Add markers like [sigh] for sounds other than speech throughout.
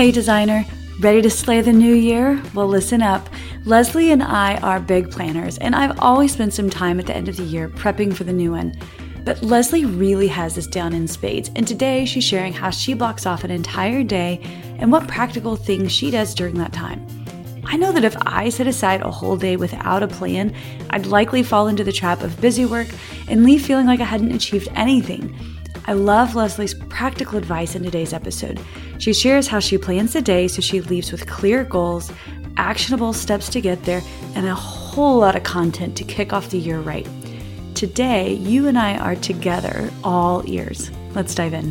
Hey, designer, ready to slay the new year? Well, listen up. Leslie and I are big planners, and I've always spent some time at the end of the year prepping for the new one. But Leslie really has this down in spades, and today she's sharing how she blocks off an entire day and what practical things she does during that time. I know that if I set aside a whole day without a plan, I'd likely fall into the trap of busy work and leave feeling like I hadn't achieved anything. I love Leslie's practical advice in today's episode. She shares how she plans the day so she leaves with clear goals, actionable steps to get there, and a whole lot of content to kick off the year right. Today, you and I are together, all ears. Let's dive in.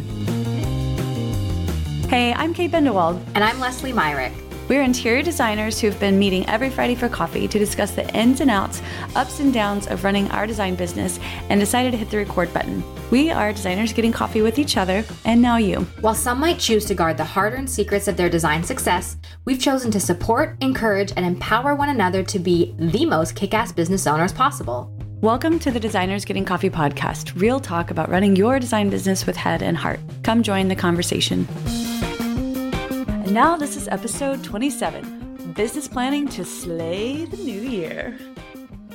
Hey, I'm Kate Bendewald. And I'm Leslie Myrick. We're interior designers who've been meeting every Friday for coffee to discuss the ins and outs, ups and downs of running our design business and decided to hit the record button. We are designers getting coffee with each other, and now you. While some might choose to guard the hard earned secrets of their design success, we've chosen to support, encourage, and empower one another to be the most kick ass business owners possible. Welcome to the Designers Getting Coffee podcast, real talk about running your design business with head and heart. Come join the conversation. Now this is episode 27 Business Planning to Slay the New Year.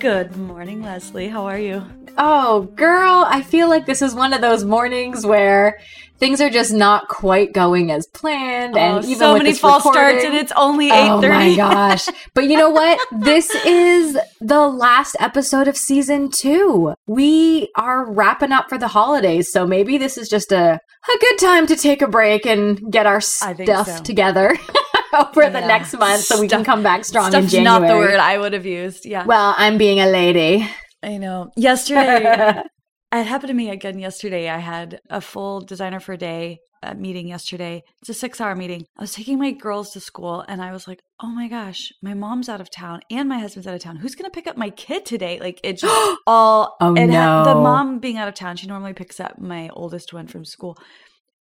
Good morning, Leslie. How are you? Oh, girl, I feel like this is one of those mornings where things are just not quite going as planned. and oh, even so many false starts, and it's only oh eight thirty. Oh my gosh! but you know what? this is the last episode of season two. We are wrapping up for the holidays, so maybe this is just a a good time to take a break and get our stuff so. together. [laughs] [laughs] over yeah. the next month so we can come back strong in January. not the word I would have used. Yeah. Well, I'm being a lady. I know. Yesterday, [laughs] it happened to me again yesterday. I had a full designer for a day uh, meeting yesterday. It's a six hour meeting. I was taking my girls to school and I was like, oh my gosh, my mom's out of town and my husband's out of town. Who's going to pick up my kid today? Like it's just [gasps] all. oh, no. Ha- the mom being out of town, she normally picks up my oldest one from school.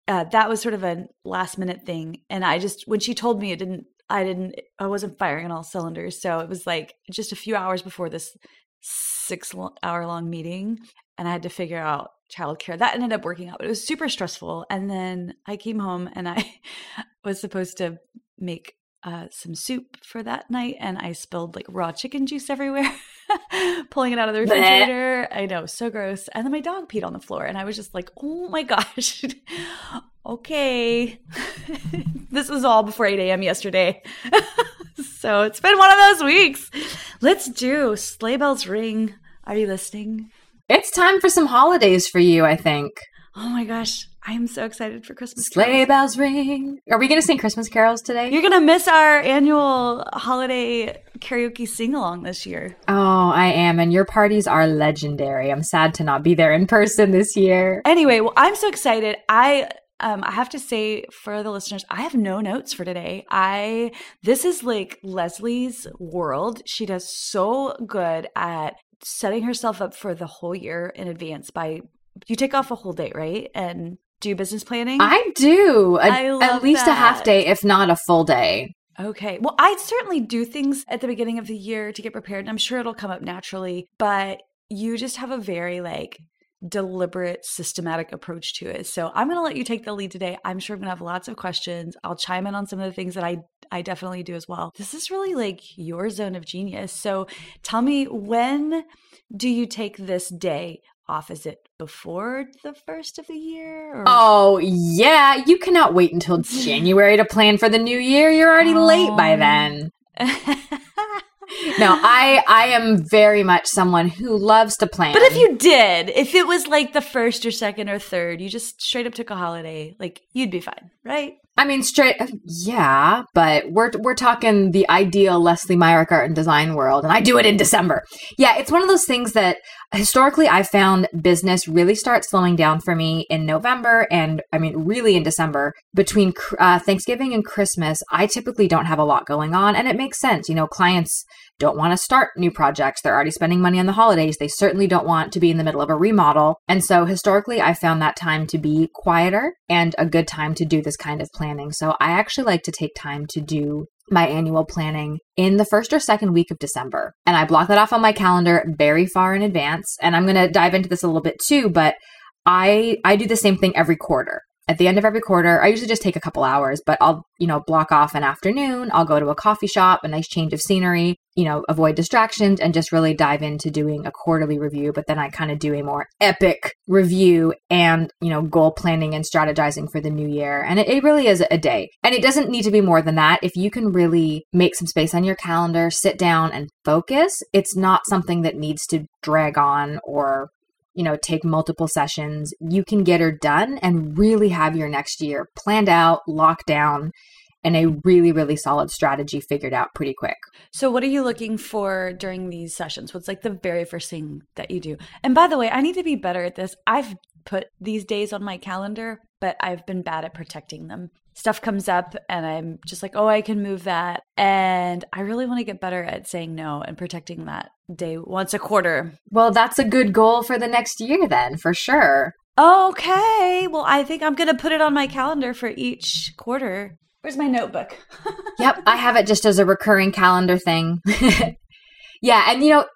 Uh, that was sort of a last minute thing. And I just, when she told me it didn't, I didn't, I wasn't firing on all cylinders. So it was like just a few hours before this six hour long meeting and I had to figure out childcare. That ended up working out, but it was super stressful. And then I came home and I [laughs] was supposed to make uh, some soup for that night, and I spilled like raw chicken juice everywhere, [laughs] pulling it out of the refrigerator. I know, so gross. And then my dog peed on the floor, and I was just like, oh my gosh. [laughs] okay. [laughs] this was all before 8 a.m. yesterday. so it's been one of those weeks. Let's do Sleigh Bells Ring. Are you listening? It's time for some holidays for you, I think. Oh my gosh. I am so excited for Christmas. Sleigh bells ring. Are we going to sing Christmas carols today? You're going to miss our annual holiday karaoke sing along this year. Oh, I am. And your parties are legendary. I'm sad to not be there in person this year. Anyway, well, I'm so excited. I um, I have to say for the listeners, I have no notes for today. I this is like Leslie's world. She does so good at setting herself up for the whole year in advance by you take off a whole day, right? And do business planning? I do. A, I love at least that. a half day, if not a full day. Okay. Well, I certainly do things at the beginning of the year to get prepared, and I'm sure it'll come up naturally, but you just have a very like deliberate, systematic approach to it. So I'm going to let you take the lead today. I'm sure I'm going to have lots of questions. I'll chime in on some of the things that I I definitely do as well. This is really like your zone of genius. So tell me when do you take this day off? Is it before the first of the year? Or? Oh, yeah. You cannot wait until [laughs] January to plan for the new year. You're already oh. late by um. then. [laughs] no, I I am very much someone who loves to plan. But if you did, if it was like the first or second or third, you just straight up took a holiday, like you'd be fine, right? I mean, straight, yeah, but we're we're talking the ideal Leslie Myrick art and design world, and I do it in December. Yeah, it's one of those things that historically I found business really starts slowing down for me in November, and I mean, really in December between uh, Thanksgiving and Christmas. I typically don't have a lot going on, and it makes sense. You know, clients don't want to start new projects. They're already spending money on the holidays. They certainly don't want to be in the middle of a remodel, and so historically, I found that time to be quieter and a good time to do this kind of planning. So I actually like to take time to do my annual planning in the first or second week of December. And I block that off on my calendar very far in advance. And I'm going to dive into this a little bit too, but I I do the same thing every quarter at the end of every quarter, I usually just take a couple hours, but I'll, you know, block off an afternoon. I'll go to a coffee shop, a nice change of scenery, you know, avoid distractions and just really dive into doing a quarterly review. But then I kind of do a more epic review and, you know, goal planning and strategizing for the new year. And it, it really is a day. And it doesn't need to be more than that. If you can really make some space on your calendar, sit down and focus, it's not something that needs to drag on or you know, take multiple sessions, you can get her done and really have your next year planned out, locked down, and a really, really solid strategy figured out pretty quick. So, what are you looking for during these sessions? What's like the very first thing that you do? And by the way, I need to be better at this. I've put these days on my calendar, but I've been bad at protecting them. Stuff comes up and I'm just like, oh, I can move that. And I really want to get better at saying no and protecting that day once a quarter. Well, that's a good goal for the next year, then, for sure. Okay. Well, I think I'm going to put it on my calendar for each quarter. Where's my notebook? [laughs] yep, I have it just as a recurring calendar thing. [laughs] yeah, and you know,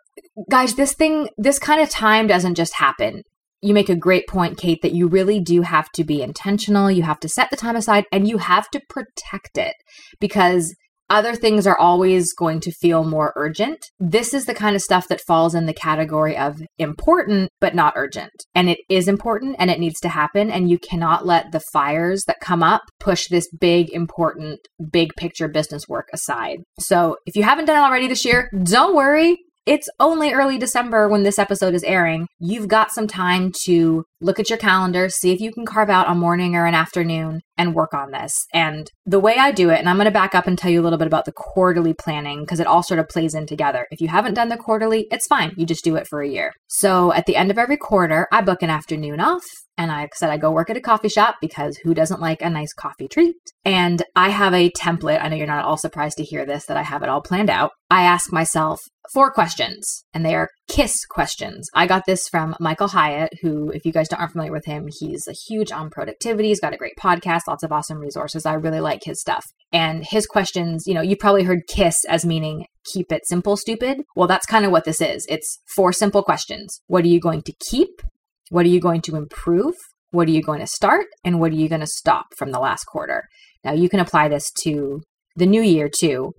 guys, this thing, this kind of time doesn't just happen you make a great point, Kate, that you really do have to be intentional. You have to set the time aside and you have to protect it because other things are always going to feel more urgent. This is the kind of stuff that falls in the category of important, but not urgent. And it is important and it needs to happen. And you cannot let the fires that come up push this big, important, big picture business work aside. So if you haven't done it already this year, don't worry. It's only early December when this episode is airing. You've got some time to look at your calendar, see if you can carve out a morning or an afternoon and work on this. And the way I do it, and I'm going to back up and tell you a little bit about the quarterly planning because it all sort of plays in together. If you haven't done the quarterly, it's fine. You just do it for a year. So at the end of every quarter, I book an afternoon off and I said I go work at a coffee shop because who doesn't like a nice coffee treat? And I have a template. I know you're not all surprised to hear this that I have it all planned out. I ask myself four questions, and they are KISS questions. I got this from Michael Hyatt, who, if you guys aren't familiar with him, he's a huge on productivity. He's got a great podcast, lots of awesome resources. I really like his stuff. And his questions, you know, you probably heard KISS as meaning keep it simple, stupid. Well, that's kind of what this is. It's four simple questions. What are you going to keep? What are you going to improve? What are you going to start? And what are you going to stop from the last quarter? Now, you can apply this to the new year too,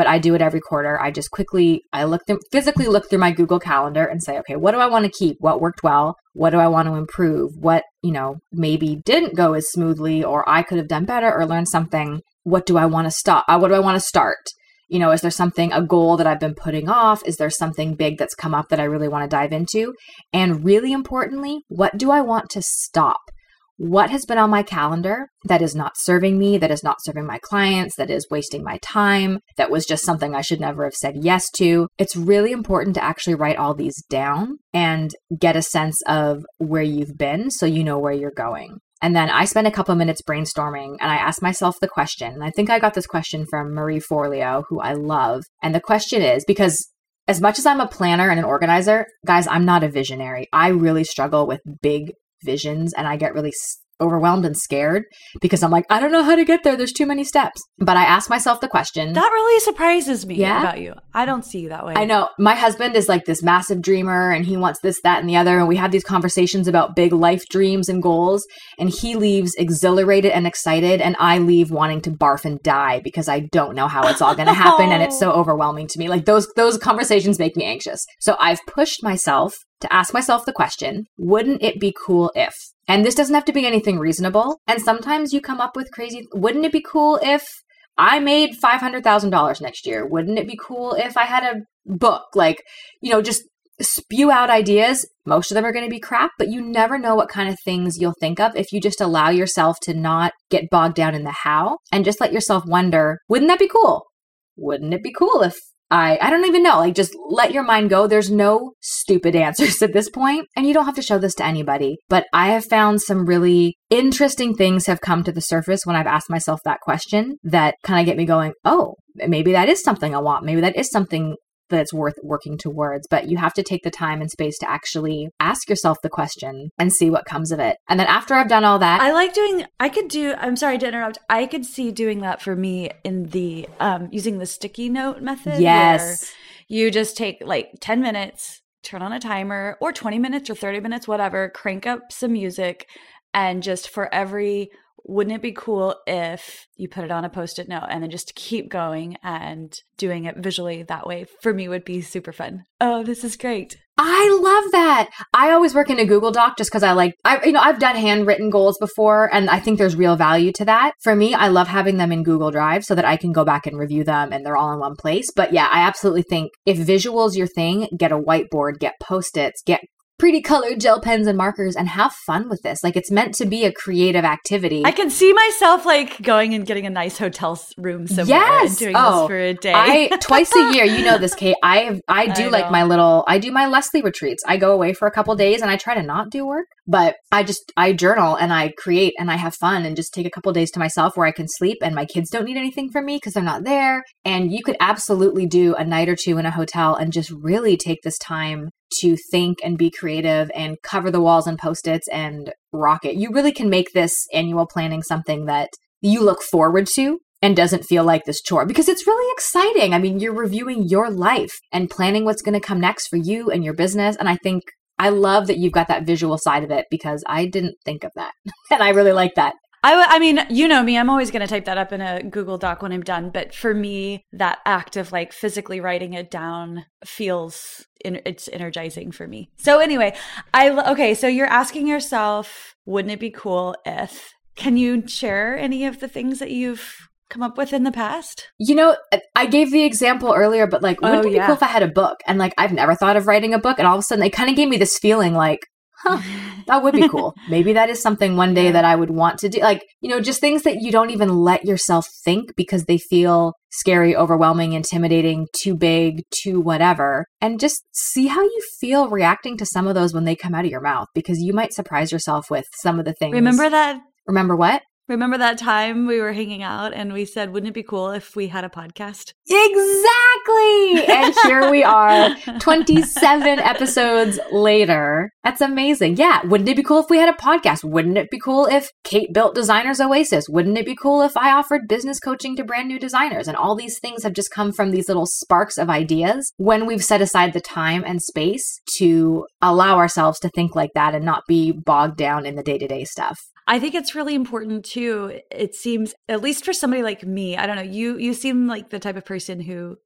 but I do it every quarter. I just quickly, I look through, physically look through my Google Calendar and say, okay, what do I want to keep? What worked well? What do I want to improve? What, you know, maybe didn't go as smoothly or I could have done better or learned something? What do I want to stop? Uh, what do I want to start? you know, is there something, a goal that I've been putting off? Is there something big that's come up that I really want to dive into? And really importantly, what do I want to stop? What has been on my calendar that is not serving me, that is not serving my clients, that is wasting my time, that was just something I should never have said yes to? It's really important to actually write all these down and get a sense of where you've been so you know where you're going. And then I spent a couple minutes brainstorming and I asked myself the question. And I think I got this question from Marie Forleo, who I love. And the question is because as much as I'm a planner and an organizer, guys, I'm not a visionary. I really struggle with big visions and I get really overwhelmed and scared because I'm like, I don't know how to get there. There's too many steps. But I ask myself the question. That really surprises me yeah? about you. I don't see you that way. I know. My husband is like this massive dreamer and he wants this, that, and the other. And we have these conversations about big life dreams and goals. And he leaves exhilarated and excited. And I leave wanting to barf and die because I don't know how it's all going to happen. and it's [laughs] so overwhelming to me. Like those, those conversations make me anxious. So I've pushed myself to ask myself the question, wouldn't it be cool if? And this doesn't have to be anything reasonable. And sometimes you come up with crazy, wouldn't it be cool if I made $500,000 next year? Wouldn't it be cool if I had a book? Like, you know, just spew out ideas. Most of them are going to be crap, but you never know what kind of things you'll think of if you just allow yourself to not get bogged down in the how and just let yourself wonder, wouldn't that be cool? Wouldn't it be cool if I I don't even know. Like just let your mind go. There's no stupid [laughs] answers at this point, and you don't have to show this to anybody. But I have found some really interesting things have come to the surface when I've asked myself that question that kind of get me going, "Oh, maybe that is something I want. Maybe that is something that's worth working towards. But you have to take the time and space to actually ask yourself the question and see what comes of it. And then after I've done all that, I like doing. I could do. I'm sorry to interrupt. I could see doing that for me in the um using the sticky note method. Yes, you just take like ten minutes, turn on a timer, or twenty minutes or thirty minutes, whatever. Crank up some music, and just for every wouldn't it be cool if you put it on a post-it note and then just keep going and doing it visually that way for me would be super fun oh this is great I love that. I always work in a Google Doc just because I like, I, you know, I've done handwritten goals before and I think there's real value to that. For me, I love having them in Google Drive so that I can go back and review them and they're all in one place. But yeah, I absolutely think if visuals your thing, get a whiteboard, get post-its, get pretty colored gel pens and markers and have fun with this. Like it's meant to be a creative activity. I can see myself like going and getting a nice hotel room somewhere yes! and doing oh, this for a day. I twice a year, you know this, Kate. [laughs] I I do I like my little I do my Leslie retreats. I go away for a couple days and I try to not do work, but I just I journal and I create and I have fun and just take a couple days to myself where I can sleep and my kids don't need anything from me because they're not there. And you could absolutely do a night or two in a hotel and just really take this time to think and be creative and cover the walls and post-its and rock it. You really can make this annual planning something that you look forward to and doesn't feel like this chore because it's really exciting. I mean, you're reviewing your life and planning what's going to come next for you and your business. And I think I love that you've got that visual side of it because I didn't think of that. [laughs] and I really like that. I, I mean, you know me, I'm always going to type that up in a Google Doc when I'm done. But for me, that act of like physically writing it down feels, it's energizing for me. So anyway, I, okay, so you're asking yourself, wouldn't it be cool if, can you share any of the things that you've come up with in the past? You know, I gave the example earlier, but like, wouldn't oh, it be yeah. cool if I had a book? And like, I've never thought of writing a book. And all of a sudden, it kind of gave me this feeling like, huh, [laughs] that would be cool. Maybe that is something one day that I would want to do. Like, you know, just things that you don't even let yourself think because they feel scary, overwhelming, intimidating, too big, too whatever. And just see how you feel reacting to some of those when they come out of your mouth because you might surprise yourself with some of the things. Remember that? Remember what? Remember that time we were hanging out and we said, wouldn't it be cool if we had a podcast? Exactly. and here we are, [laughs] 27 episodes later. That's amazing. Yeah. Wouldn't it be cool if we had a podcast? Wouldn't it be cool if Kate built Designers Oasis? Wouldn't it be cool if I offered business coaching to brand new designers? And all these things have just come from these little sparks of ideas when we've set aside the time and space to allow ourselves to think like that and not be bogged down in the day to day stuff. I think it's really important too. It seems, at least for somebody like me, I don't know, you you seem like the type of person who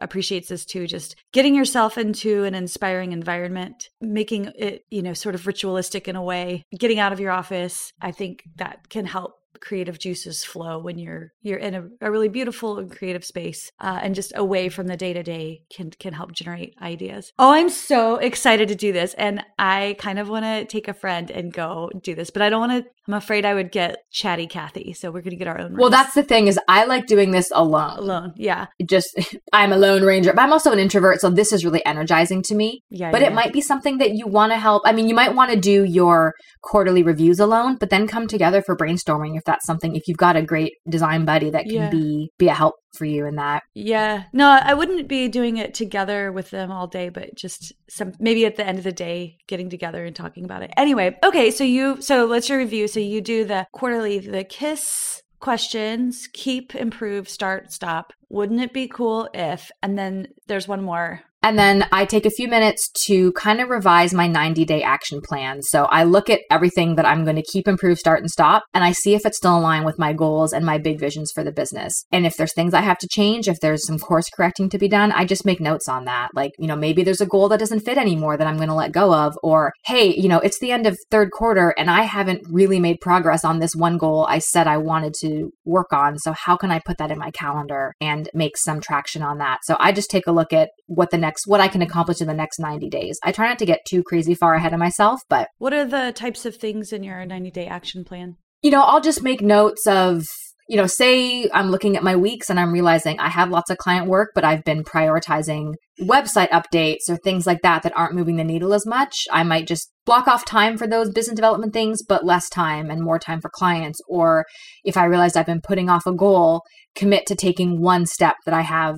appreciates this too just getting yourself into an inspiring environment making it you know sort of ritualistic in a way getting out of your office i think that can help creative juices flow when you're you're in a, a really beautiful and creative space uh, and just away from the day to day can can help generate ideas. Oh, I'm so excited to do this, and I kind of want to take a friend and go do this, but I don't want to. I'm afraid I would get chatty kathy so we're going to get our own. Well, that's the thing is I like doing this alone. Alone, yeah. Just [laughs] I'm a lone ranger, but I'm also an introvert, so this is really energizing to me. Yeah, but yeah. it might be something that you want to help. I mean, you might want to do your quarterly reviews alone, but then come together for brainstorming if that's something if you've got a great design buddy that can yeah. be be a help for you in that. Yeah. No, I wouldn't be doing it together with them all day, but just some maybe at the end of the day getting together and talking about it. Anyway, okay, so you so let's review. So you do the quarterly the kiss questions, keep, improve, start, stop. Wouldn't it be cool if and then there's one more and then I take a few minutes to kind of revise my 90 day action plan. So I look at everything that I'm going to keep, improve, start, and stop, and I see if it's still in line with my goals and my big visions for the business. And if there's things I have to change, if there's some course correcting to be done, I just make notes on that. Like, you know, maybe there's a goal that doesn't fit anymore that I'm going to let go of, or hey, you know, it's the end of third quarter and I haven't really made progress on this one goal I said I wanted to work on. So how can I put that in my calendar and make some traction on that? So I just take a look at what the next next what I can accomplish in the next 90 days. I try not to get too crazy far ahead of myself, but What are the types of things in your 90-day action plan? You know, I'll just make notes of you know, say I'm looking at my weeks and I'm realizing I have lots of client work, but I've been prioritizing website updates or things like that that aren't moving the needle as much. I might just block off time for those business development things, but less time and more time for clients. Or if I realize I've been putting off a goal, commit to taking one step that I have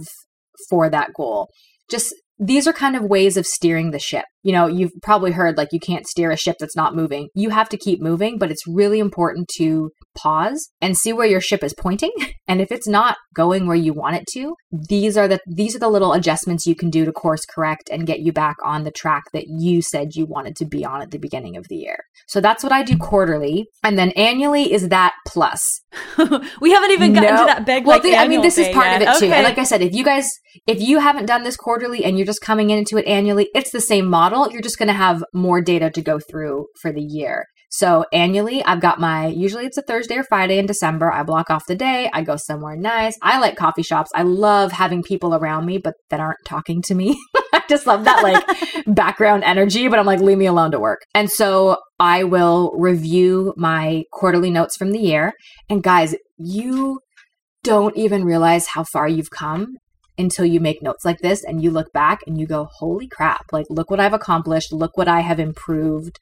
for that goal just these are kind of ways of steering the ship. You know, you've probably heard like you can't steer a ship that's not moving. You have to keep moving, but it's really important to pause and see where your ship is pointing. [laughs] And if it's not going where you want it to, these are the these are the little adjustments you can do to course correct and get you back on the track that you said you wanted to be on at the beginning of the year. So that's what I do quarterly, and then annually is that plus. [laughs] we haven't even gotten no. to that big. Well, like, the, I mean, this is part yet. of it too. Okay. And like I said, if you guys if you haven't done this quarterly and you're just coming into it annually, it's the same model. You're just going to have more data to go through for the year. So annually, I've got my, usually it's a Thursday or Friday in December. I block off the day. I go somewhere nice. I like coffee shops. I love having people around me, but that aren't talking to me. [laughs] I just love that like [laughs] background energy, but I'm like, leave me alone to work. And so I will review my quarterly notes from the year. And guys, you don't even realize how far you've come until you make notes like this and you look back and you go, holy crap, like look what I've accomplished, look what I have improved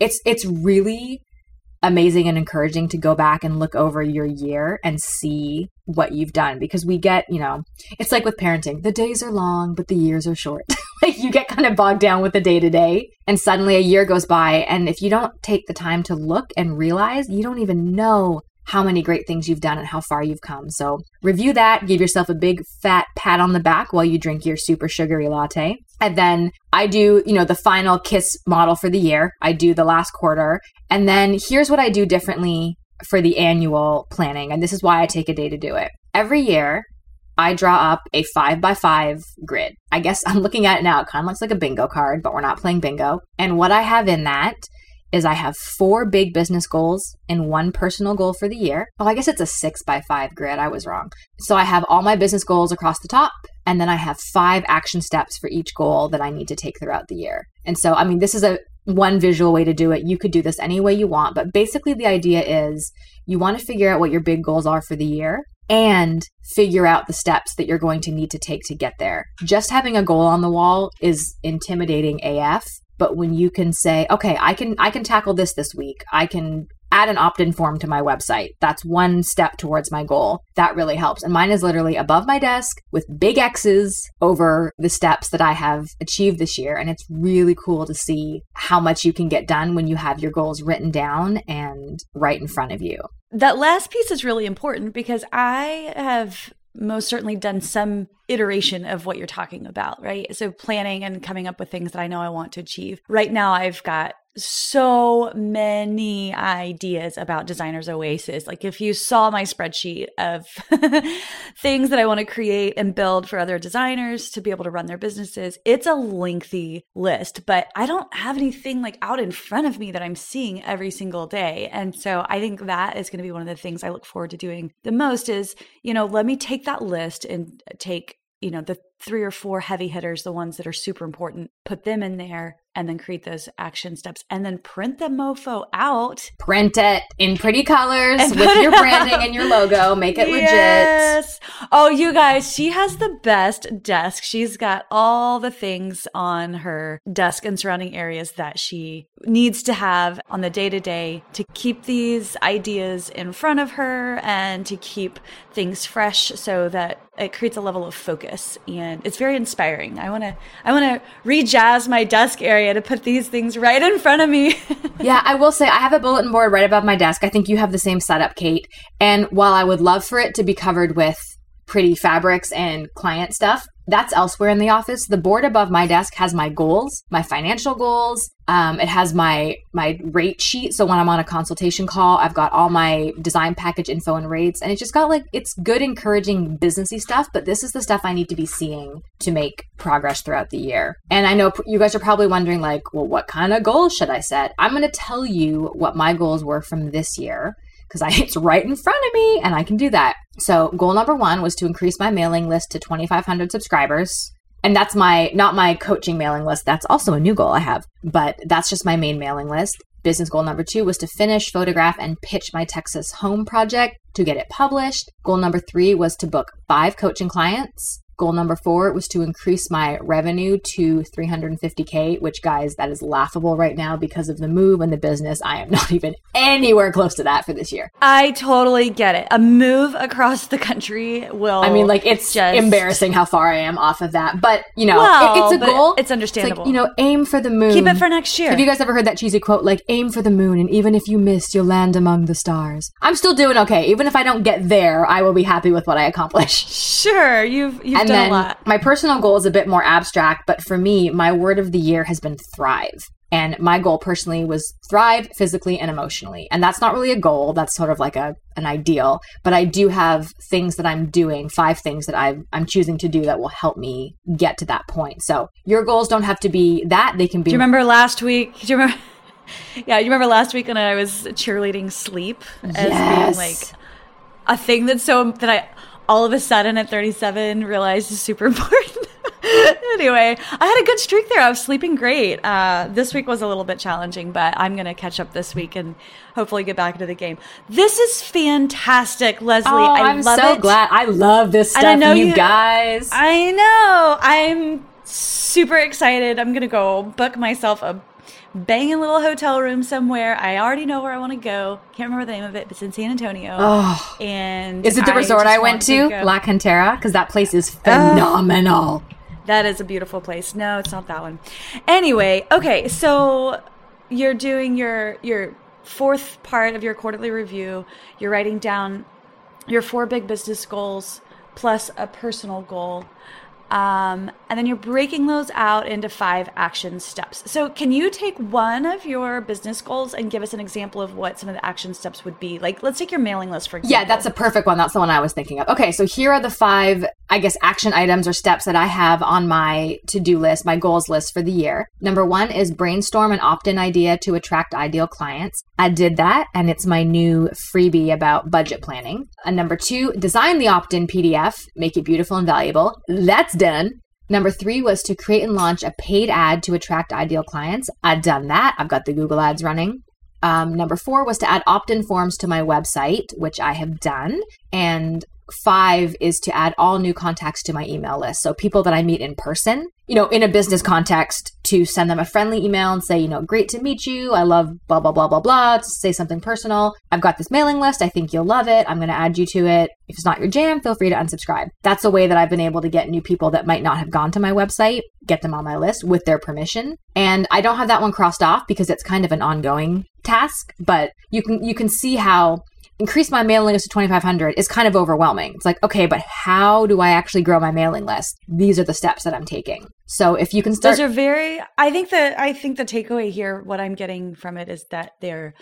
it's it's really amazing and encouraging to go back and look over your year and see what you've done because we get, you know, it's like with parenting. The days are long, but the years are short. [laughs] like you get kind of bogged down with the day to day and suddenly a year goes by and if you don't take the time to look and realize, you don't even know how many great things you've done and how far you've come. So review that, give yourself a big fat pat on the back while you drink your super sugary latte. And then I do, you know, the final kiss model for the year. I do the last quarter. And then here's what I do differently for the annual planning. And this is why I take a day to do it. Every year, I draw up a five by five grid. I guess [laughs] I'm looking at it now. It kind of looks like a bingo card, but we're not playing bingo. And what I have in that is I have four big business goals and one personal goal for the year. Oh, I guess it's a six by five grid. I was wrong. So I have all my business goals across the top, and then I have five action steps for each goal that I need to take throughout the year. And so, I mean, this is a one visual way to do it. You could do this any way you want, but basically the idea is you want to figure out what your big goals are for the year and figure out the steps that you're going to need to take to get there. Just having a goal on the wall is intimidating AF but when you can say okay i can i can tackle this this week. I can add an opt-in form to my website that's one step towards my goal. That really helps. And mine is literally above my desk with big x's over the steps that i have achieved this year. And it's really cool to see how much you can get done when you have your goals written down and right in front of you that last piece is really important because i have most certainly done some iteration of what you're talking about, right? So planning and coming up with things that I know I want to achieve. Right now, I've got so many ideas about Designer's Oasis. Like, if you saw my spreadsheet of [laughs] things that I want to create and build for other designers to be able to run their businesses, it's a lengthy list, but I don't have anything like out in front of me that I'm seeing every single day. And so I think that is going to be one of the things I look forward to doing the most is, you know, let me take that list and take you know the three or four heavy hitters the ones that are super important put them in there and then create those action steps and then print the mofo out. Print it in pretty colors with your branding and your logo. Make it yes. legit. Oh, you guys, she has the best desk. She's got all the things on her desk and surrounding areas that she needs to have on the day to day to keep these ideas in front of her and to keep things fresh so that it creates a level of focus and it's very inspiring. I want to I want to rejazz my desk area area to put these things right in front of me. [laughs] yeah, I will say I have a bulletin board right above my desk. I think you have the same setup, Kate. And while I would love for it to be covered with pretty fabrics and client stuff, that's elsewhere in the office. The board above my desk has my goals, my financial goals. Um, it has my my rate sheet. So when I'm on a consultation call, I've got all my design package info and rates, and it just got like it's good, encouraging businessy stuff. But this is the stuff I need to be seeing to make progress throughout the year. And I know you guys are probably wondering, like, well, what kind of goals should I set? I'm going to tell you what my goals were from this year because [laughs] it's right in front of me and I can do that. So, goal number one was to increase my mailing list to 2,500 subscribers. And that's my, not my coaching mailing list. That's also a new goal I have, but that's just my main mailing list. Business goal number two was to finish, photograph, and pitch my Texas home project to get it published. Goal number three was to book five coaching clients Goal number four was to increase my revenue to 350K, which, guys, that is laughable right now because of the move and the business. I am [laughs] not even anywhere close to that for this year. I totally get it. A move across the country will. I mean, like, it's just embarrassing how far I am off of that. But, you know, Well, it- it's a goal. it's understandable. like, you know, aim for the moon. keep it for next year. Have you guys ever heard that cheesy quote, like, aim for the moon, and even if you miss, you'll land among the stars? I'm still doing okay. Even if I don't get there, I will be happy with what I accomplish. sure, you've you've and then my personal goal is a bit more abstract, but for me, my word of the year has been thrive. And my goal personally was thrive physically and emotionally. And that's not really a goal, that's sort of like a an ideal, but I do have things that I'm doing, five things that I I'm choosing to do that will help me get to that point. So, your goals don't have to be that, they can be Do you remember last week? Do you remember? [laughs] yeah, you remember last week when I was cheerleading sleep as Yes. being like a thing that's so that I all of a sudden at 37 realized is super [laughs] important. anyway, I had a good streak there. I was sleeping great. Uh, this week was a little bit challenging, but I'm going to catch up this week and hopefully get back into the game. This is fantastic, Leslie. Oh, I I'm love so it. glad. I love this And stuff, I know you, you- guys. I know. I'm super excited. I'm gonna go book myself a banging little hotel room somewhere. I already know where I want to go. Can't remember the name of it, but it's in San Antonio. oh, And is it the I resort I went to, go- La Cantera? Because that place is phenomenal. That is a beautiful place. No, it's not that one. Anyway, okay, so you're doing your your fourth part of your quarterly review. You're writing down your four big business goals plus a personal goal. Um, and then you're breaking those out into five action steps. So, can you take one of your business goals and give us an example of what some of the action steps would be? Like, let's take your mailing list for example. Yeah, that's a perfect one. That's the one I was thinking of. Okay, so here are the five, I guess, action items or steps that I have on my to do list, my goals list for the year. Number one is brainstorm an opt in idea to attract ideal clients. I did that, and it's my new freebie about budget planning. And number two, design the opt in PDF, make it beautiful and valuable. That's done. Number three was to create and launch a paid ad to attract ideal clients. I've done that. I've got the Google ads running. Um, number four was to add opt in forms to my website, which I have done. And five is to add all new contacts to my email list. So people that I meet in person, you know, in a business mm-hmm. context, to send them a friendly email and say, you know, great to meet you. I love blah, blah, blah, blah, blah, to say something personal. I've got this mailing list. I think you'll love it. I'm going to add you to it. If it's not your jam, feel free to unsubscribe. That's a way that I've been able to get new people that might not have gone to my website, get them on my list with their permission. And I don't have that one crossed off because it's kind of an ongoing task, but you can you can see how increase my mailing list to 2500 is kind of overwhelming. It's like, okay, but how do I actually grow my mailing list? These are the steps that I'm taking. So if you can start Those are very. I think that I think the takeaway here, what I'm getting from it, is that they're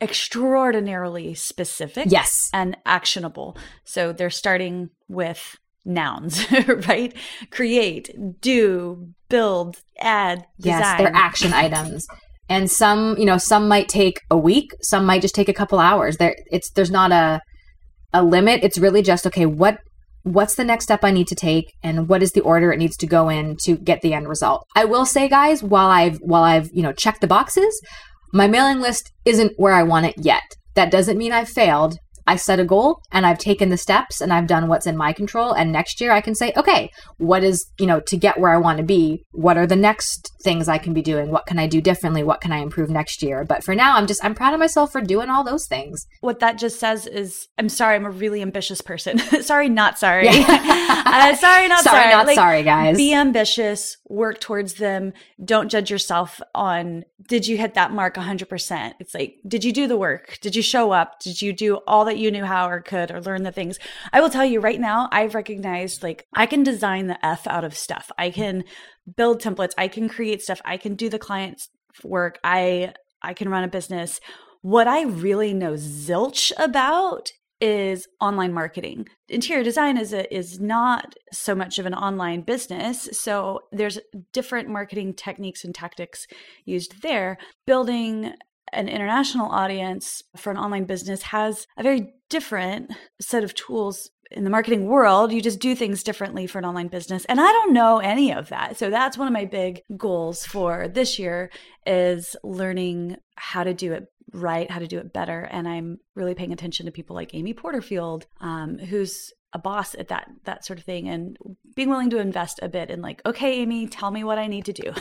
extraordinarily specific, Yes. and actionable. So they're starting with nouns, [laughs] right? Create, do, build, add, design. Yes, they're action items. And some, you know, some might take a week, some might just take a couple hours. There it's there's not a a limit. It's really just okay, what what's the next step I need to take and what is the order it needs to go in to get the end result. I will say guys, while I've while I've, you know, checked the boxes, my mailing list isn't where I want it yet. That doesn't mean I've failed. I set a goal and I've taken the steps and I've done what's in my control. And next year I can say, okay, what is, you know, to get where I want to be? What are the next things I can be doing? What can I do differently? What can I improve next year? But for now, I'm just, I'm proud of myself for doing all those things. what that just says is, I'm sorry, I'm a really ambitious person. [laughs] sorry, not sorry. [laughs] Uh, sorry, not sorry. Sorry, not Like, sorry, guys. Be ambitious, work towards them. Don't judge yourself on did you hit that mark 100%. It's like, did you do the work? Did you show up? Did you do all that you knew how or could or learn the things? I will tell you right now, I've recognized like I can design the F out of stuff. I can build templates. I can create stuff. I can do the client's work. I I can run a business. What I really know zilch about is online marketing. Interior design is a, is not so much of an online business, so there's different marketing techniques and tactics used there. Building an international audience for an online business has a very different set of tools in the marketing world. You just do things differently for an online business, and I don't know any of that. So that's one of my big goals for this year is learning how to do it right, how to do it better. And I'm really paying attention to people like Amy Porterfield, um, who's a boss at that that sort of thing, and being willing to invest a bit in like, okay, Amy, tell me what I need to do. [laughs]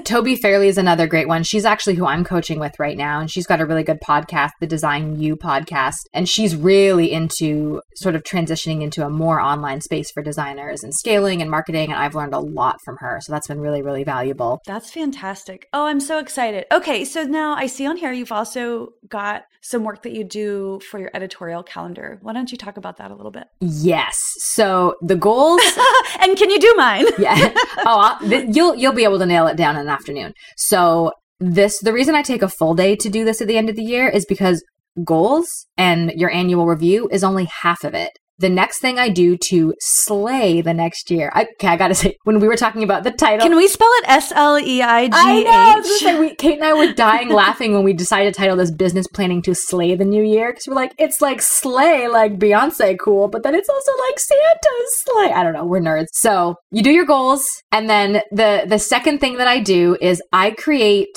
Tobi Fairley is another great one. She's actually who I'm coaching with right now, and she's got a really good podcast, the Design You podcast. And she's really into sort of transitioning into a more online space for designers and scaling and marketing. And I've learned a lot from her. So that's been really, really valuable. That's fantastic. Oh, I'm so excited. Okay, so now I see on here you've also got some work that you do for your editorial calendar. Why don't you talk about that a little bit? Yes. So the goals. [laughs] and can you do mine? [laughs] yeah. Oh, th- you'll you'll be able to nail it down in an afternoon. So this the reason I take a full day to do this at the end of the year is because goals and your annual review is only half of it the next thing I do to slay the next year. I, okay, I gotta [laughs] say, when we were talking about the title, can we spell it S L E I G H? I know. Say, we, Kate and I were dying [laughs] laughing when we decided to title this "Business Planning to Slay the New Year" because we're like, it's like slay, like Beyonce, cool, but then it's also like Santa's sleigh. I don't know. We're nerds. So you do your goals, and then the the second thing that I do is I create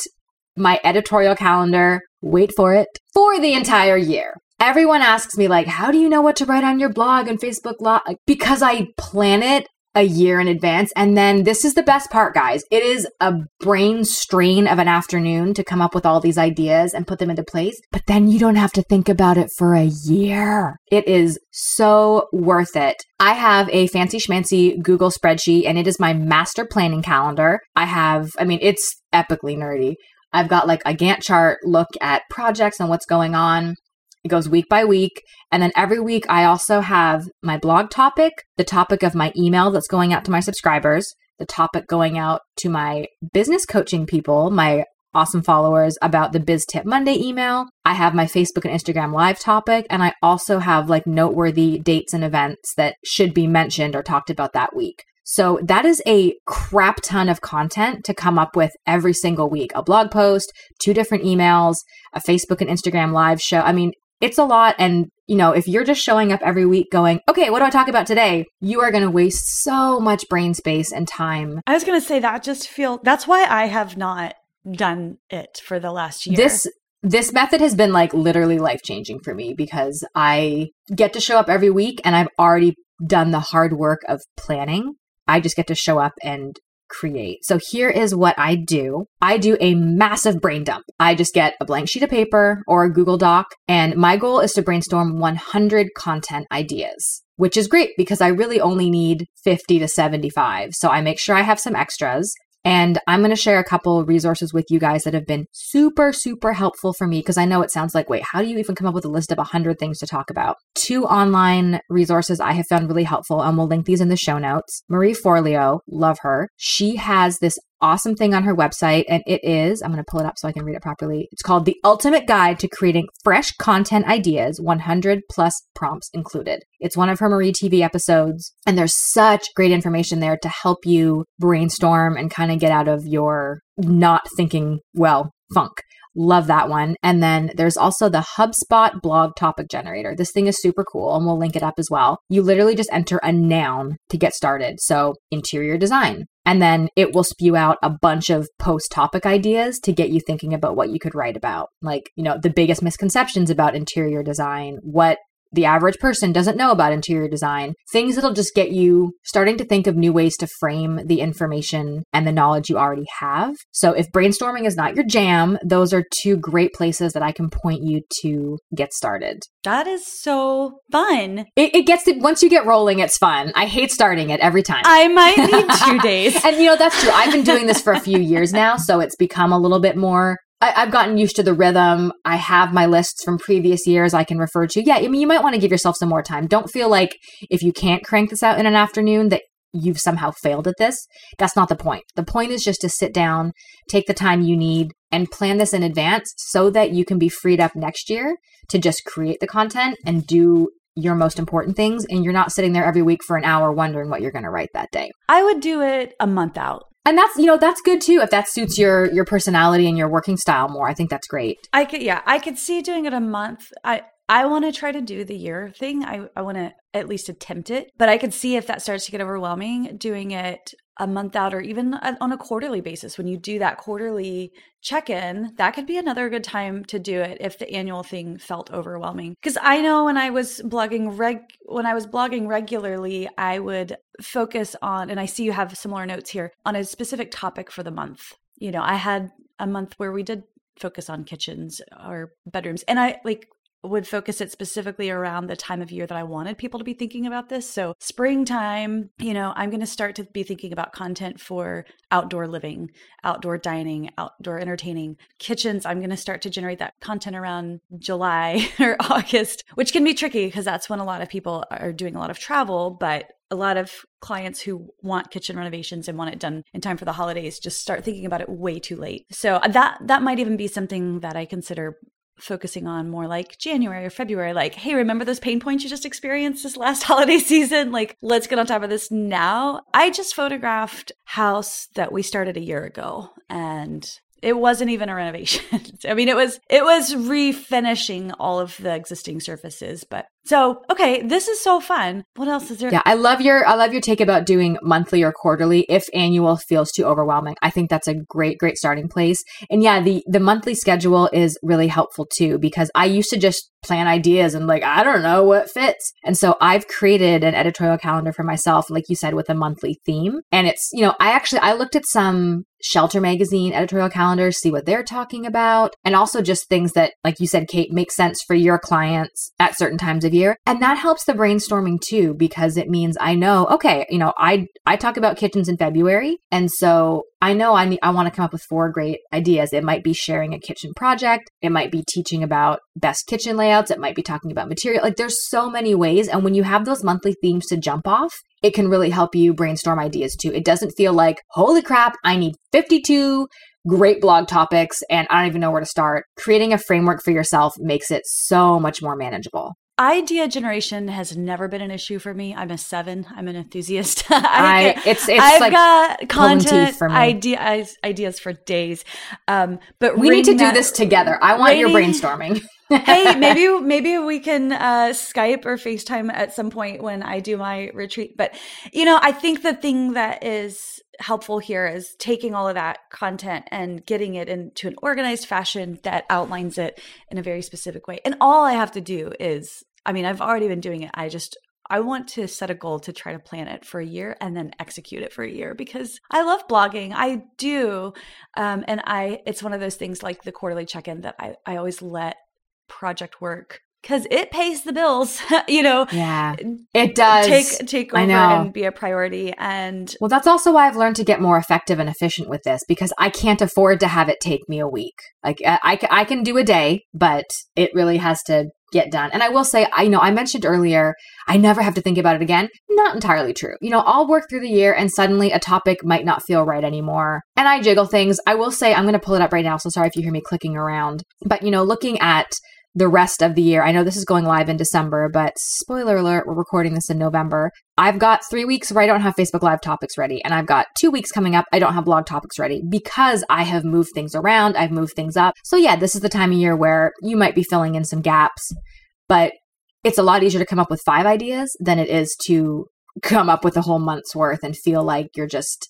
my editorial calendar. Wait for it for the entire year everyone asks me like how do you know what to write on your blog and facebook blog because i plan it a year in advance. And then this is the best part guys. It is a brain strain of an afternoon to come up with all these ideas and put them into place but then you don't have to think about it for a year. It is so worth it. I have a fancy schmancy google spreadsheet and it is my master planning calendar. I have i mean it's epically nerdy. I've got like a Gantt chart look at projects and what's going on. It goes week by week. And then every week, I also have my blog topic, the topic of my email that's going out to my subscribers, the topic going out to my business coaching people, my awesome followers about the Biz Tip Monday email. I have my Facebook and Instagram live topic, and I also have like noteworthy dates and events that should be mentioned or talked about that week. So that is a crap ton of content to come up with every single week. A blog post, two different emails, a Facebook and Instagram live show. I mean, it's a lot. And, you know, if you're just showing up every week going, okay, what do I talk about today? You are going to waste so much brain space and time. I was going to say that just feel that's why I have not done it for the last year. This this method has been like literally life changing for me because I get to show up every week and I've already done the hard work of planning. I just get to show up and create. So here is what I do. I do a massive brain dump. I just get a blank sheet of paper or a Google Doc, and my goal is to brainstorm 100 content ideas. Which is great because I really only need 50 to 75. So I make sure I have some extras. And I'm going to share a couple resources with you guys that have been super, super helpful for me because I know it sounds like, wait, how do you even come up with a list of 100 things to talk about? Two online resources I have found really helpful, and we'll link these in the show notes. Marie Forleo, love her. She has this awesome thing on her website, and it is I'm going to pull it up so I can read it properly. It's called The Ultimate Guide to Creating Fresh Content Ideas, 100 plus prompts included. It's one of her Marie TV episodes, and there's such great information there to help you brainstorm and kind of get out of your not thinking well funk. Love that one. And then there's also the HubSpot blog topic generator. This thing is super cool and we'll link it up as well. You literally just enter a noun to get started. So, interior design, and then it will spew out a bunch of post topic ideas to get you thinking about what you could write about. Like, you know, the biggest misconceptions about interior design, what the average person doesn't know about interior design, things that'll just get you starting to think of new ways to frame the information and the knowledge you already have. So if brainstorming is not your jam, those are two great places that I can point you to get started. That is so fun. It, it gets to, once you get rolling, it's fun. I hate starting it every time. I might need [laughs] two days. and you know, that's true. I've been doing this for a few years now, so it's become a little bit more I, have gotten used to the rhythm. I have my lists from previous years I can refer to. Yeah, I mean, you might want to give yourself some more time. Don't feel like if you can't crank this out in an afternoon that you've somehow failed at this. That's not the point. The point is just to sit down, take the time you need, and plan this in advance so that you can be freed up next year to just create the content and do your most important things. And you're not sitting there every week for an hour wondering what you're going to write that day. I would do it a month out and that's you know that's good too if that suits your your personality and your working style more. I think that's great. I could yeah i could see doing it a month. I i want to try to do the year thing. I i want to at least attempt it but i could see if that starts to get overwhelming doing it a month out or even on a quarterly basis. When you do that quarterly check-in that could be another good time to do it if the annual thing felt overwhelming. Because i know when i was blogging reg when i was blogging regularly i would focus on and i see you have similar notes here on a specific topic for the month. You know i had a month where we did focus on kitchens or bedrooms and i like would focus it specifically around the time of year that I wanted people to be thinking about this. So, springtime, you know, I'm going to start to be thinking about content for outdoor living, outdoor dining, outdoor entertaining. Kitchens, I'm going to start to generate that content around July [laughs] or August, which can be tricky because that's when a lot of people are doing a lot of travel, but a lot of clients who want kitchen renovations and want it done in time for the holidays just start thinking about it way too late. So that that might even be something that I consider focusing on more like January or February, like, hey, remember those pain points you just experienced this last [laughs] holiday season? Like, let's get on top of this now. I just photographed house that we started a year ago and it wasn't even a renovation. [laughs] I mean, it was it was refinishing all of the existing surfaces, but so, okay, this is so fun. What else is there? Yeah, I love your I love your take about doing monthly or quarterly if annual feels too overwhelming. I think that's a great great starting place. And yeah, the the monthly schedule is really helpful too because I used to just plan ideas and like I don't know what fits. And so I've created an editorial calendar for myself like you said with a monthly theme. And it's, you know, I actually I looked at some Shelter Magazine editorial calendars, see what they're talking about, and also just things that, like you said, Kate, make sense for your clients at certain times of year. And that helps the brainstorming too, because it means I know, okay, you know, I I talk about kitchens in February, and so I know I need I want to come up with four great ideas. It might be sharing a kitchen project, it might be teaching about best kitchen layouts, it might be talking about material. Like there's so many ways, and when you have those monthly themes to jump off, it can really help you brainstorm ideas too. It doesn't feel like, holy crap, I need 52 great blog topics and I don't even know where to start. Creating a framework for yourself makes it so much more manageable. Idea generation has never been an issue for me. I'm a seven. I'm an enthusiast. [laughs] I, I it's it's I've like got content for ideas ideas for days. Um, but we need to do this together. I want your brainstorming. [laughs] hey, [laughs] maybe maybe we can uh, Skype or FaceTime at some point when I do my retreat. But you know, I think the thing that is helpful here is taking all of that content and getting it into an organized fashion that outlines it in a very specific way. And all I have to do is, I mean, I've already been doing it. I just I want to set a goal to try to plan it for a year and then execute it for a year because I love blogging. I do. Um, and I, it's one of those things like the quarterly check in that I, I always let project work because it pays the bills [laughs] you know yeah. it does. take take over and be a priority and well that's also why i've learned to get more effective and efficient with this because i can't afford to have it take me a week. Like uh, i, I, I can do a day but it really has to get done. And i will say i you know i mentioned earlier i never have to think about it again. Not entirely true. You know i'll work through the year and suddenly a topic might not feel right anymore and i jiggle things. I will say i'm going to pull it up right now so sorry if you hear me clicking around. But you know looking at the rest of the year. I know this is going live in December, but spoiler alert, we're recording this in November. I've got three weeks where I don't have Facebook Live topics ready, and I've got two weeks coming up I don't have blog topics ready because I have moved things around, I've moved things up. So, yeah, this is the time of year where you might be filling in some gaps, but it's a lot easier to come up with five ideas than it is to come up with a whole month's worth and feel like you're just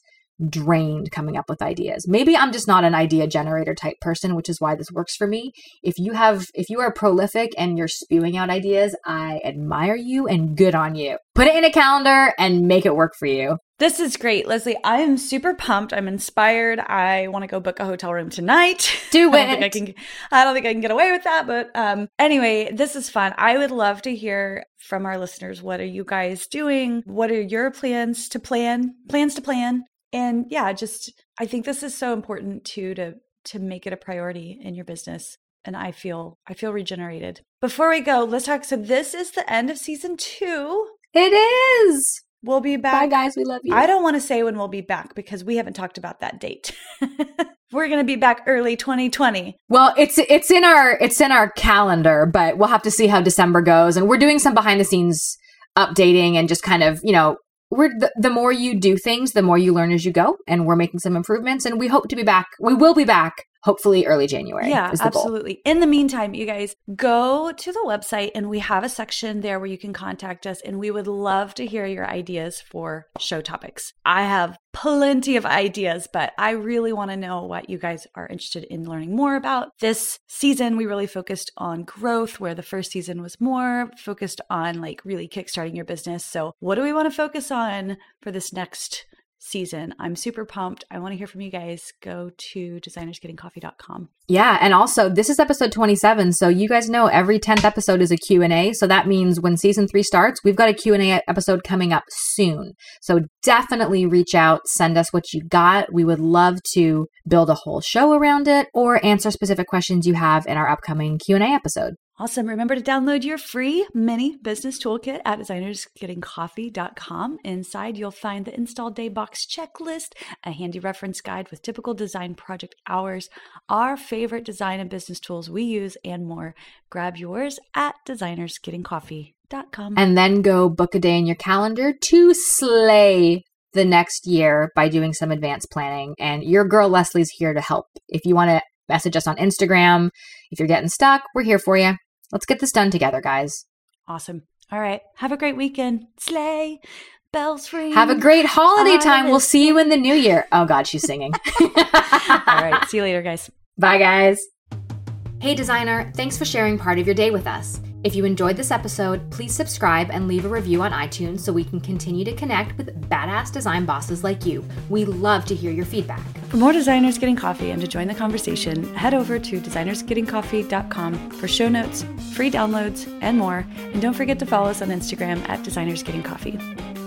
drained coming up with ideas. Maybe I'm just not an idea generator type person, which is why this works for me. If you have if you are prolific and you're spewing out ideas, I admire you and good on you. Put it in a calendar and make it work for you. This is great, Leslie. I am super pumped. I'm inspired. I want to go book a hotel room tonight. [laughs] Do it. I don't think I can. I don't think I can get away with that. But um, anyway, this is fun. I would love to hear from our listeners. What are you guys doing? What are your plans to plan? Plans to plan and yeah just i think this is so important too to to make it a priority in your business and i feel i feel regenerated. Before we go let's talk so this is the end of season two. It is! We'll be back. bye guys we love you. I don't want to say when we'll be back because we haven't talked about that date. [laughs] We're going to be back early 2020 well it's it's in our it's in our calendar but we'll have to see how december goes and we're doing some behind the scenes updating and just kind of you know we're the, the, more you do things, the more you learn as you go, and we're making some improvements. And we hope to be back. We will be back hopefully early January. Yeah, absolutely. In the meantime, you guys go to the website and we have a section there where you can contact us and we would love to hear your ideas for show topics. I have plenty of ideas, but I really want to know what you guys are interested in learning more about. This season, we really focused on growth, where the first season was more focused on like really kickstarting your business. So, what do we want to focus on for this next season. I'm super pumped. I want to hear from you guys. Go to designersgettingcoffee.com. Yeah, and also this is episode 27, so you guys know every 10th episode is a Q&A, so that means when season 3 starts, we've got a Q&A episode coming up soon. So definitely reach out, send us what you got. We would love to build a whole show around it or answer specific questions you have in our upcoming Q&A episode. Awesome. Remember to download your free mini business toolkit at designersgettingcoffee.com. Inside, you'll find the install day box checklist, a handy reference guide with typical design project hours, our favorite design and business tools we use, and more. Grab yours at designersgettingcoffee.com. And then go book a day in your calendar to slay the next year by doing some advanced planning. And your girl Leslie's here to help. If you want to message us on Instagram, if you're getting stuck, we're here for you. Let's get this done together, guys. Awesome. All right. Have a great weekend. Sleigh. Bells ring. Have a great holiday time. We'll see you in the new year. [laughs] Oh, God, she's singing. [laughs] All right. See you later, guys. Bye, guys. Hey, designer. Thanks for sharing part of your day with us. If you enjoyed this episode, please subscribe and leave a review on iTunes so we can continue to connect with badass design bosses like you. We love to hear your feedback. For more designers getting coffee and to join the conversation, head over to designersgettingcoffee.com for show notes, free downloads, and more. And don't forget to follow us on Instagram at designersgettingcoffee.